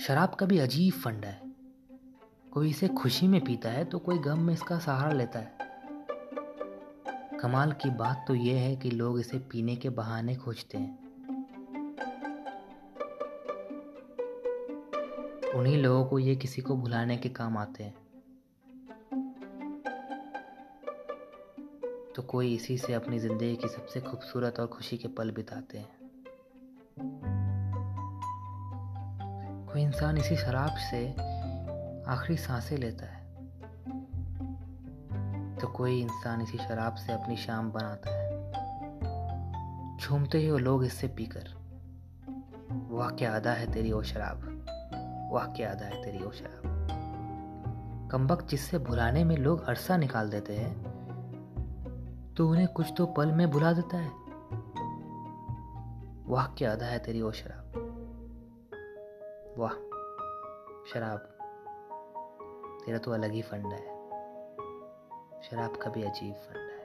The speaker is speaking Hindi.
शराब का भी अजीब फंड है। कोई इसे खुशी में पीता है तो कोई गम में इसका सहारा लेता है। कमाल की बात तो यह है कि लोग इसे पीने के बहाने खोजते हैं। उन्हीं लोगों को ये किसी को भुलाने के काम आते हैं। तो कोई इसी से अपनी ज़िंदगी की सबसे खूबसूरत और खुशी के पल बिताते हैं। कोई इंसान इसी शराब से आखिरी साँसें लेता है। तो कोई इंसान इसी शराब से अपनी शाम बनाता है। झूमते ही वो लोग इससे पीकर वाह क्या अदा है तेरी वो शराब वाह क्या अदा है तेरी वो शराब। कम्बक जिससे भुलाने में लोग अरसा निकाल देते हैं तो उन्हें कुछ तो पल में भुला देता है। वाह क्या अदा है तेरी वो शराब वाह शराब। तेरा तो अलग ही फंड है। शराब का भी अजीब फंड है।